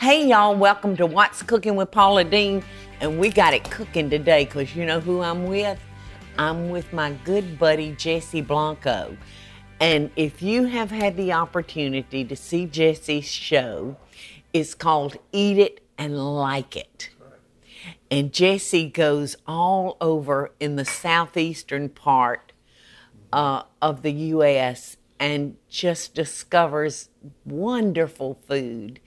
Hey, y'all, welcome to What's Cooking with Paula Deen. And we got it cooking today because you know who I'm with? I'm with my good buddy, Jesse Blanco. And if you have had the opportunity to see Jesse's show, it's called Eat It and Like It. And Jesse goes all over in the southeastern part uh, of the U.S. and just discovers wonderful food.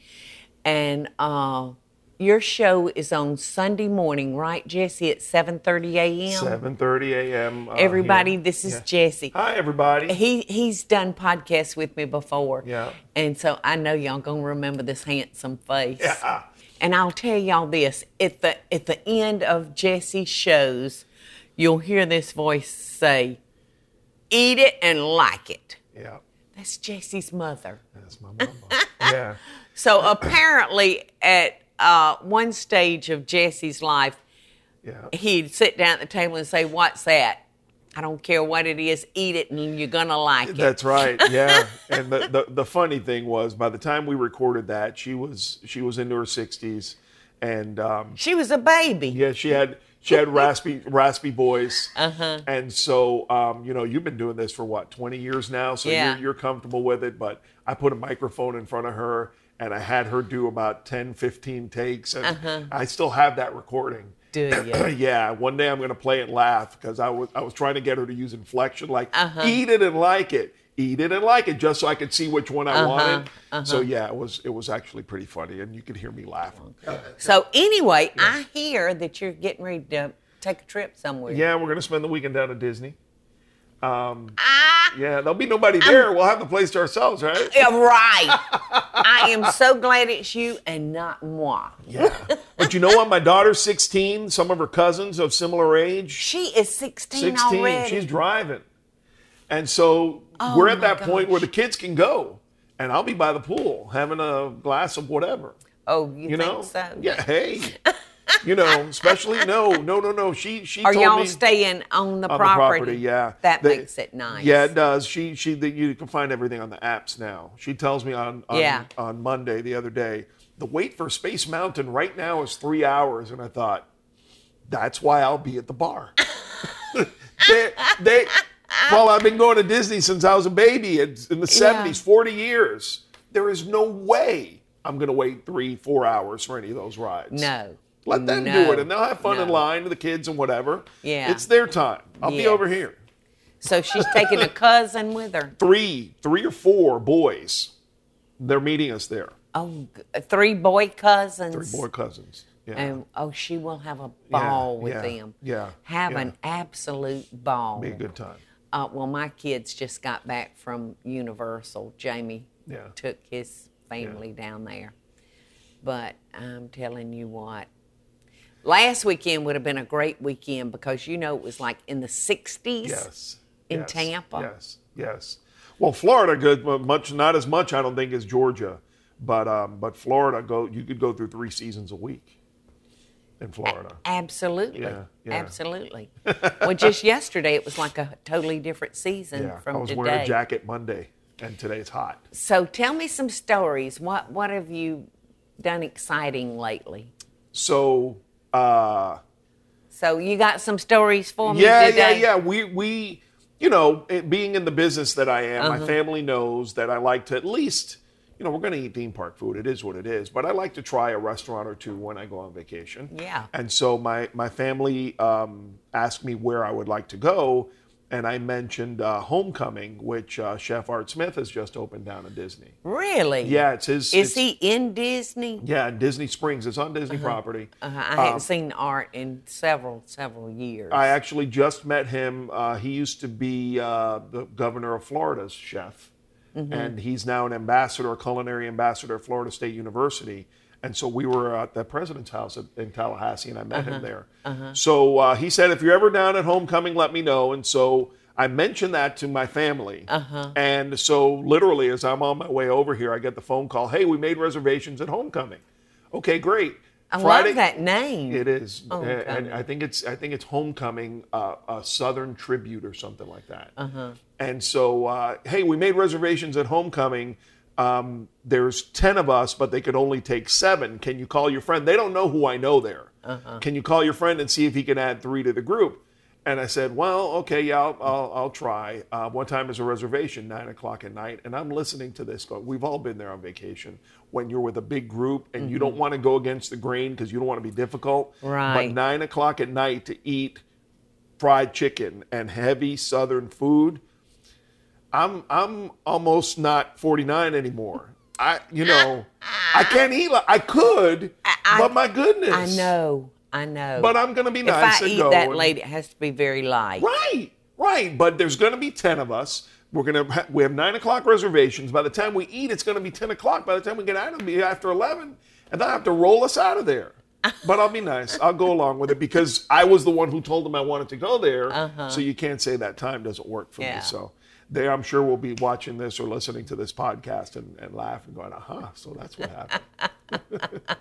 And uh, your show is on Sunday morning, right, Jesse, at 7:30 a.m. 7:30 a.m. uh, Everybody, here. this is Yeah. Jesse. Hi, everybody. He he's done podcasts with me before. Yeah. And so I know y'all gonna remember this handsome face. Yeah. And I'll tell y'all this: at the at the end of Jesse's shows, you'll hear this voice say, "Eat it and like it." Yeah, That's Jesse's mother. that's my mama. yeah, So apparently, at uh, one stage of Jesse's life, yeah. he'd sit down at the table and say, "What's that?" I don't care what it is. Eat it, and you're gonna like it. That's right. Yeah, and the, the the funny thing was, by the time we recorded that, she was she was into her 60s, and um, She was a baby. yeah, she had she had raspy raspy voice, Uh-huh. and so um, you know you've been doing this for what 20 years now, so Yeah. you're, you're comfortable with it. But I put a microphone in front of her, and I had her do about 10, 15 takes, and I still have that recording. Do you? yeah, one day I'm going to play it and laugh because I was I was trying to get her to use inflection, like Uh-huh. eat it and like it, eat it and like it, just so I could see which one Uh-huh. I wanted. So yeah, it was it was actually pretty funny, and you could hear me laughing. So anyway, I hear that you're getting ready to take a trip somewhere. Yeah, we're going to spend the weekend down at Disney. Um, Ah, yeah, there'll be nobody there. we'll have the place to ourselves, right? yeah, right. I am so glad it's you and not moi. Yeah. But you know what? My daughter's 16. Some of her cousins of similar age, She is 16, 16. already. She's driving. And so Oh, we're at that point where the kids can go. And I'll be by the pool having a glass of whatever. oh, you, You think know? so? Yeah, hey. you know, especially no, no, no, no. She she Are told y'all me staying on the on property? the property, yeah. That makes it nice. Yeah, it does. She she the, you can find everything on the apps now. She tells me on on, Yeah. on Monday the other day, the wait for Space Mountain right now is three hours, and I thought, that's why I'll be at the bar. they they well, I've been going to Disney since I was a baby in, in the seventies, forty years. There is no way I'm going to wait three four hours for any of those rides. No. Let them No. do it, and they'll have fun in line with the kids and whatever. Yeah. it's their time. I'll be over here So she's taking a cousin with her. three, three or four boys. They're meeting us there. Oh, three boy cousins. Three boy cousins. Yeah. And oh, she will have a ball with yeah, them. yeah, Have yeah. an absolute ball. Be a good time. Uh, well, my kids just got back from Universal. Jamie Yeah. took his family down there. But I'm telling you what, last weekend would have been a great weekend because you know it was like in the 60s. Yes. In yes, Tampa. Yes. Yes. Well, Florida good much not as much I don't think as Georgia, but um, but Florida go you could go through three seasons a week in Florida. Absolutely. Yeah, yeah. Absolutely. well, just yesterday it was like a totally different season Yeah. from I was today. wearing a jacket Monday, and today it's hot. So tell me some stories. What what have you done exciting lately? So. Uh, So you got some stories for me yeah, today? yeah, yeah. We we you know, it, being in the business that I am, Uh-huh. my family knows that I like to at least, you know, we're going to eat theme park food. It is what it is, but I like to try a restaurant or two when I go on vacation. Yeah. And so my my family um, asked me where I would like to go, and I mentioned uh, Homecoming, which uh, Chef Art Smith has just opened down at Disney. Really? Yeah, it's his. Is it's- he in Disney? Yeah, in Disney Springs. It's on Disney property. Uh, I haven't seen Art in several several years. Um, I actually just met him. Uh, he used to be uh, the governor of Florida's chef, Mm-hmm. and he's now an ambassador, culinary ambassador at Florida State University. And so we were at the president's house in Tallahassee, and I met Uh-huh. him there. So uh, he said, "If you're ever down at homecoming, let me know." And so I mentioned that to my family. Uh-huh. And so literally, as I'm on my way over here, I get the phone call. Hey, we made reservations at homecoming. Okay, great. I love that name. It is, and I think it's I think it's homecoming, uh, a Southern tribute or something like that. Uh-huh. And so, uh, hey, we made reservations at homecoming. Um, there's 10 of us, but they could only take seven. Can you call your friend? They don't know who I know there. Can you call your friend and see if he can add three to the group? And I said, well, okay, yeah, I'll, I'll, I'll try. Uh, one time there's a reservation, nine o'clock at night, and I'm listening to this. Going, We've all been there on vacation when you're with a big group and you don't want to go against the grain because you don't want to be difficult. Right. But nine o'clock at night to eat fried chicken and heavy Southern food, I'm I'm almost not 49 anymore. I you know I can't eat. Like, I could, I- but my goodness, I know, I know. But I'm gonna be nice if nice I eat that and- late, it has to be very light. Right, right. But there's going to be 10 of us. We're going to, ha- we have nine o'clock reservations. By the time we eat, it's going to be 10 o'clock. By the time we get out, it'll be after 11. And they'll have to roll us out of there. But I'll be nice. I'll go along with it because I was the one who told them I wanted to go there. So you can't say that time doesn't work for Uh-huh. Yeah. me. So they, I'm sure, will be watching this or listening to this podcast and, and laugh and going, aha, so that's what happened.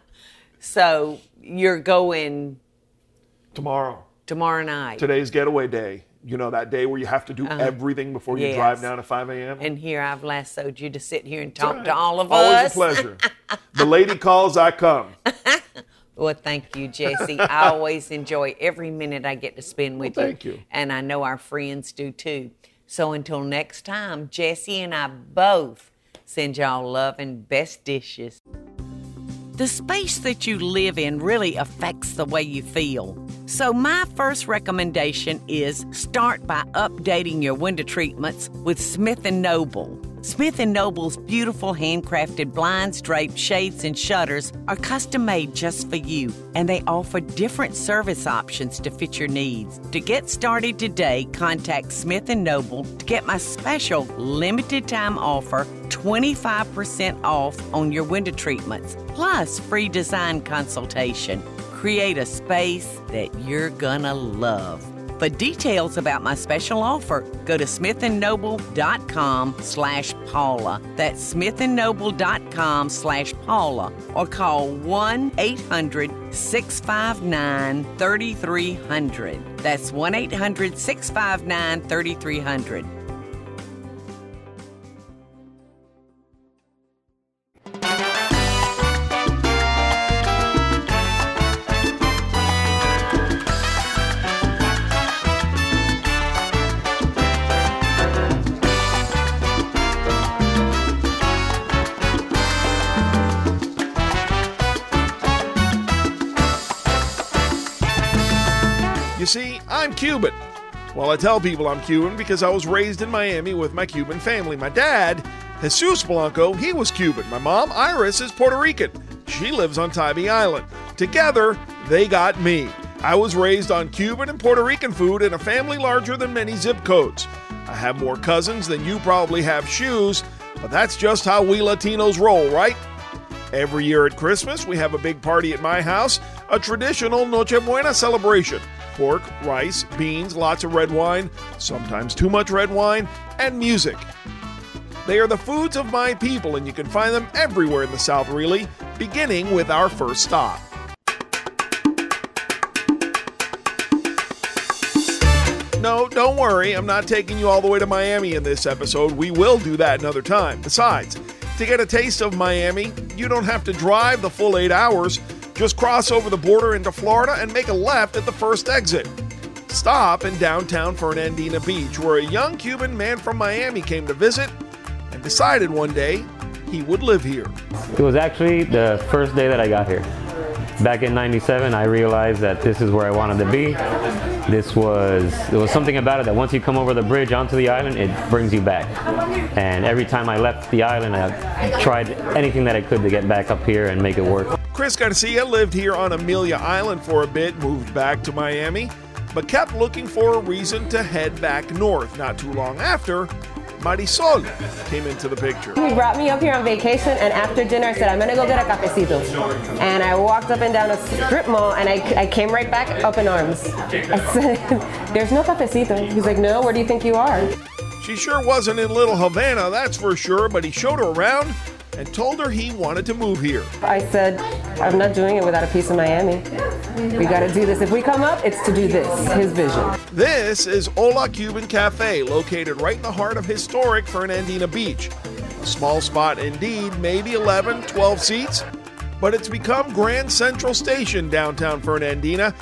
So you're going Tomorrow. tomorrow night. Today's getaway day. You know, that day where you have to do uh-huh. everything before you. Yes. drive down at 5 a.m.? and here I've lassoed you to sit here and talk Right. to all of Always us. Always a pleasure. the lady calls, I come. Well, thank you, Jesse. I always enjoy every minute I get to spend with you. thank you. And I know our friends do too. So until next time, Jesse and I both send y'all love and best dishes. The space that you live in really affects the way you feel. So, my first recommendation is start by updating your window treatments with Smith & Noble. Smith & Noble's beautiful handcrafted blinds, drapes, shades, and shutters are custom made just for you, and they offer different service options to fit your needs. To get started today, contact Smith & Noble to get my special limited time offer 25% off on your window treatments, plus free design consultation. Create a space that you're gonna love. For details about my special offer, go to smithandnoble.com slash Paula. That's smithandnoble.com slash Paula. Or call 1-800-659-3300. That's 1-800-659-3300. Cuban. Well, I tell people I'm Cuban because I was raised in Miami with my Cuban family. My dad, Jesus Blanco, he was Cuban. My mom, Iris, is Puerto Rican. She lives on Tybee Island. Together, they got me. I was raised on Cuban and Puerto Rican food in a family larger than many zip codes. I have more cousins than you probably have shoes, but that's just how we Latinos roll, right? Every year at Christmas, we have a big party at my house, a traditional Noche Buena celebration. Pork, rice, beans, lots of red wine, sometimes too much red wine, and music. They are the foods of my people, and you can find them everywhere in the South, really, beginning with our first stop. No, don't worry, I'm not taking you all the way to Miami in this episode. We will do that another time. Besides, to get a taste of Miami, you don't have to drive the full eight hours. Just cross over the border into Florida and make a left at the first exit. Stop in downtown Fernandina Beach, where a young Cuban man from Miami came to visit and decided one day he would live here. It was actually the first day that I got here. Back in 97, I realized that this is where I wanted to be. This was, there was something about it that once you come over the bridge onto the island, it brings you back. And every time I left the island, I tried anything that I could to get back up here and make it work. Chris Garcia lived here on Amelia Island for a bit, moved back to Miami, but kept looking for a reason to head back north. Not too long after, Marisol came into the picture. He brought me up here on vacation, and after dinner, I said, I'm gonna go get a cafecito. And I walked up and down a strip mall, and I, I came right back up in arms. I said, There's no cafecito. He's like, No, where do you think you are? She sure wasn't in Little Havana, that's for sure, but he showed her around and told her he wanted to move here. I said, I'm not doing it without a piece of Miami. We gotta do this. If we come up, it's to do this, his vision. This is Hola Cuban Cafe, located right in the heart of historic Fernandina Beach. A small spot indeed, maybe 11, 12 seats, but it's become Grand Central Station downtown Fernandina.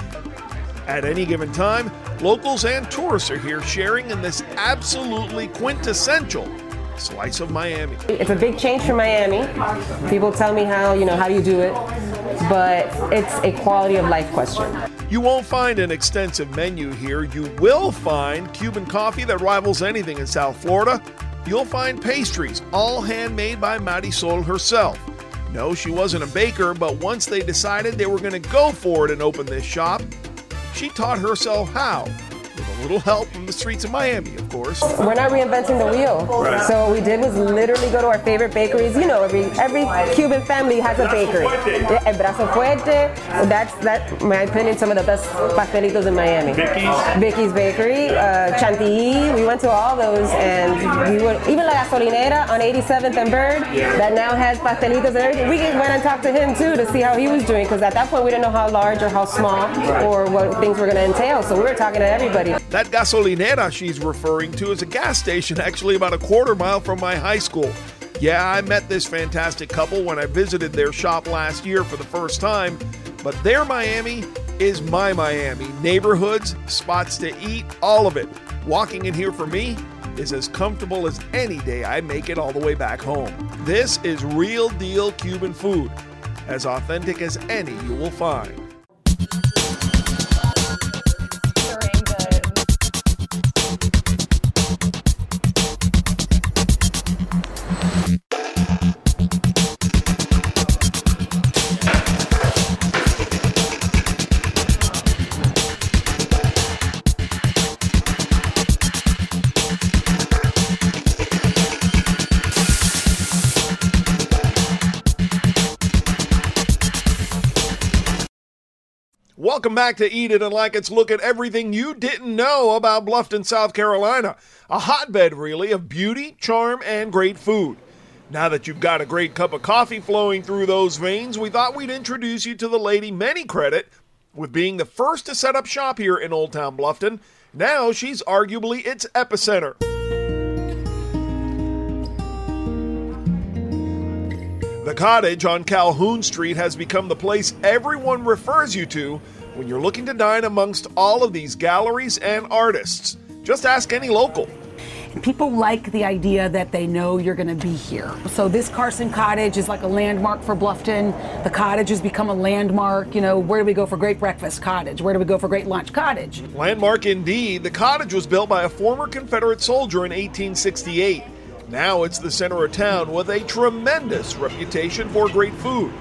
At any given time, locals and tourists are here sharing in this absolutely quintessential slice of Miami. It's a big change for Miami. People tell me how, you know, how do you do it? But it's a quality of life question. You won't find an extensive menu here. You will find Cuban coffee that rivals anything in South Florida. You'll find pastries, all handmade by Marisol herself. No, she wasn't a baker, but once they decided they were going to go for it and open this shop, she taught herself how with a little help from the streets of Miami, of course. We're not reinventing the wheel. Right. So what we did was literally go to our favorite bakeries. You know, every every Cuban family has a bakery. Yeah, El Brazo Fuerte. That's that, my opinion, some of the best pastelitos in Miami. Vicky's. Vicky's Bakery, uh, Chantilly. We went to all those, and we would even La Gasolinera on 87th and Bird that now has pastelitos and everything. We went and talked to him too to see how he was doing because at that point we didn't know how large or how small or what things were going to entail. So we were talking to everybody. That gasolinera she's referring to is a gas station actually about a quarter mile from my high school. Yeah, I met this fantastic couple when I visited their shop last year for the first time, but their Miami is my Miami. Neighborhoods, spots to eat, all of it. Walking in here for me is as comfortable as any day I make it all the way back home. This is real deal Cuban food, as authentic as any you will find. Welcome back to Eat It and Like It's look at everything you didn't know about Bluffton, South Carolina. A hotbed, really, of beauty, charm, and great food. Now that you've got a great cup of coffee flowing through those veins, we thought we'd introduce you to the lady many credit with being the first to set up shop here in Old Town Bluffton. Now she's arguably its epicenter. The cottage on Calhoun Street has become the place everyone refers you to when you're looking to dine amongst all of these galleries and artists. Just ask any local. People like the idea that they know you're going to be here. So this Carson Cottage is like a landmark for Bluffton. The cottage has become a landmark. You know, where do we go for great breakfast? Cottage. Where do we go for great lunch? Cottage. Landmark indeed. The cottage was built by a former Confederate soldier in 1868. Now it's the center of town with a tremendous reputation for great food.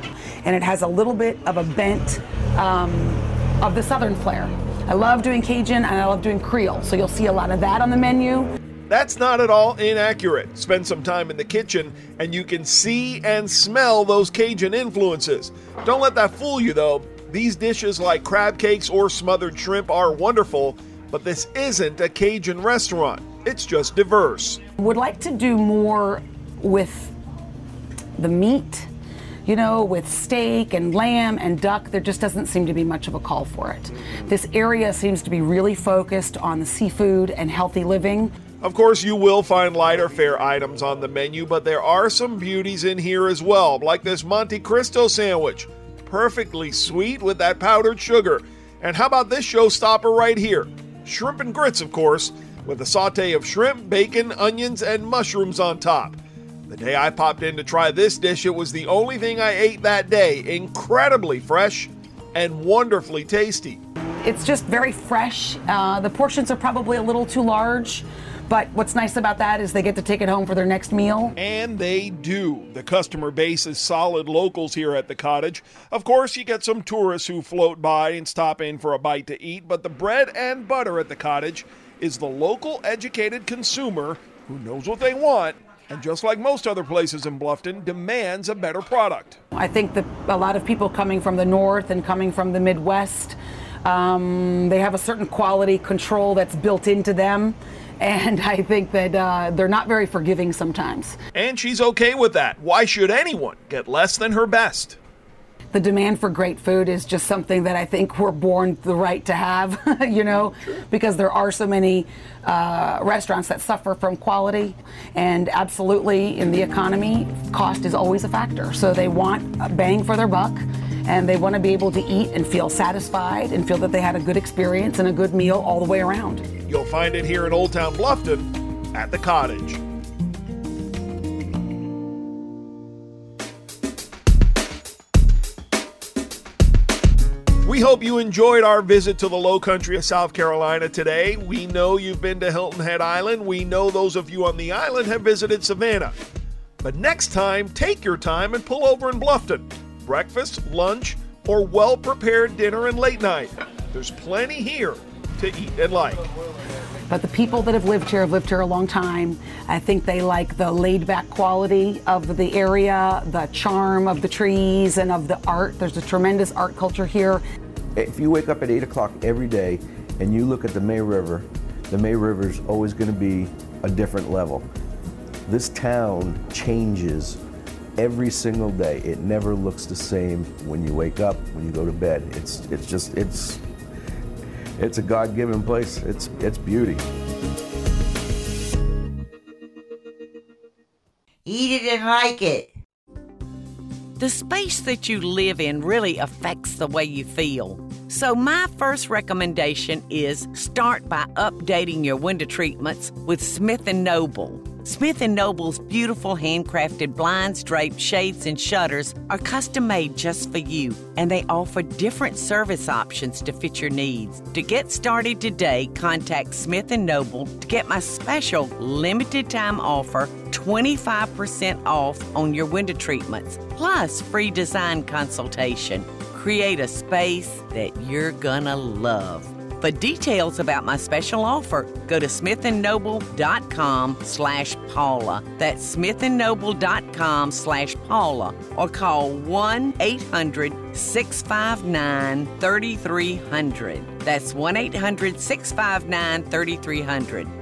And it has a little bit of a bent um, of the Southern flair. I love doing Cajun and I love doing Creole, so you'll see a lot of that on the menu. That's not at all inaccurate. Spend some time in the kitchen and you can see and smell those Cajun influences. Don't let that fool you though. These dishes like crab cakes or smothered shrimp are wonderful, but this isn't a Cajun restaurant. It's just diverse. Would like to do more with the meat you know, with steak and lamb and duck, there just doesn't seem to be much of a call for it. This area seems to be really focused on the seafood and healthy living. Of course, you will find lighter fare items on the menu, but there are some beauties in here as well, like this Monte Cristo sandwich. Perfectly sweet with that powdered sugar. And how about this showstopper right here? Shrimp and grits, of course, with a saute of shrimp, bacon, onions, and mushrooms on top. The day I popped in to try this dish, it was the only thing I ate that day. Incredibly fresh and wonderfully tasty. It's just very fresh. Uh, the portions are probably a little too large. But what's nice about that is they get to take it home for their next meal. And they do. The customer base is solid locals here at the cottage. Of course, you get some tourists who float by and stop in for a bite to eat, but the bread and butter at the cottage is the local educated consumer who knows what they want and just like most other places in Bluffton, demands a better product. I think that a lot of people coming from the north and coming from the Midwest, um, they have a certain quality control that's built into them. And I think that uh, they're not very forgiving sometimes. And she's okay with that. Why should anyone get less than her best? The demand for great food is just something that I think we're born the right to have, you know, because there are so many uh, restaurants that suffer from quality. And absolutely, in the economy, cost is always a factor. So they want a bang for their buck and they want to be able to eat and feel satisfied and feel that they had a good experience and a good meal all the way around. You'll find it here in Old Town Bluffton at the cottage. We hope you enjoyed our visit to the low country of South Carolina today. We know you've been to Hilton Head Island. We know those of you on the island have visited Savannah. But next time, take your time and pull over in Bluffton. Breakfast, lunch, or well prepared dinner and late night. There's plenty here to eat and like. But the people that have lived here have lived here a long time. I think they like the laid back quality of the area, the charm of the trees, and of the art. There's a tremendous art culture here. If you wake up at 8 o'clock every day and you look at the May River, the May River is always going to be a different level. This town changes every single day. It never looks the same when you wake up, when you go to bed. It's it's just it's it's a God-given place. It's it's beauty. Eat it and like it. The space that you live in really affects the way you feel. So, my first recommendation is start by updating your window treatments with Smith & Noble. Smith & Noble's beautiful handcrafted blinds, drapes, shades, and shutters are custom made just for you, and they offer different service options to fit your needs. To get started today, contact Smith & Noble to get my special limited time offer 25% off on your window treatments, plus free design consultation. Create a space that you're gonna love. For details about my special offer, go to smithandnoble.com slash Paula. That's smithandnoble.com slash Paula or call 1-800-659-3300. That's 1-800-659-3300.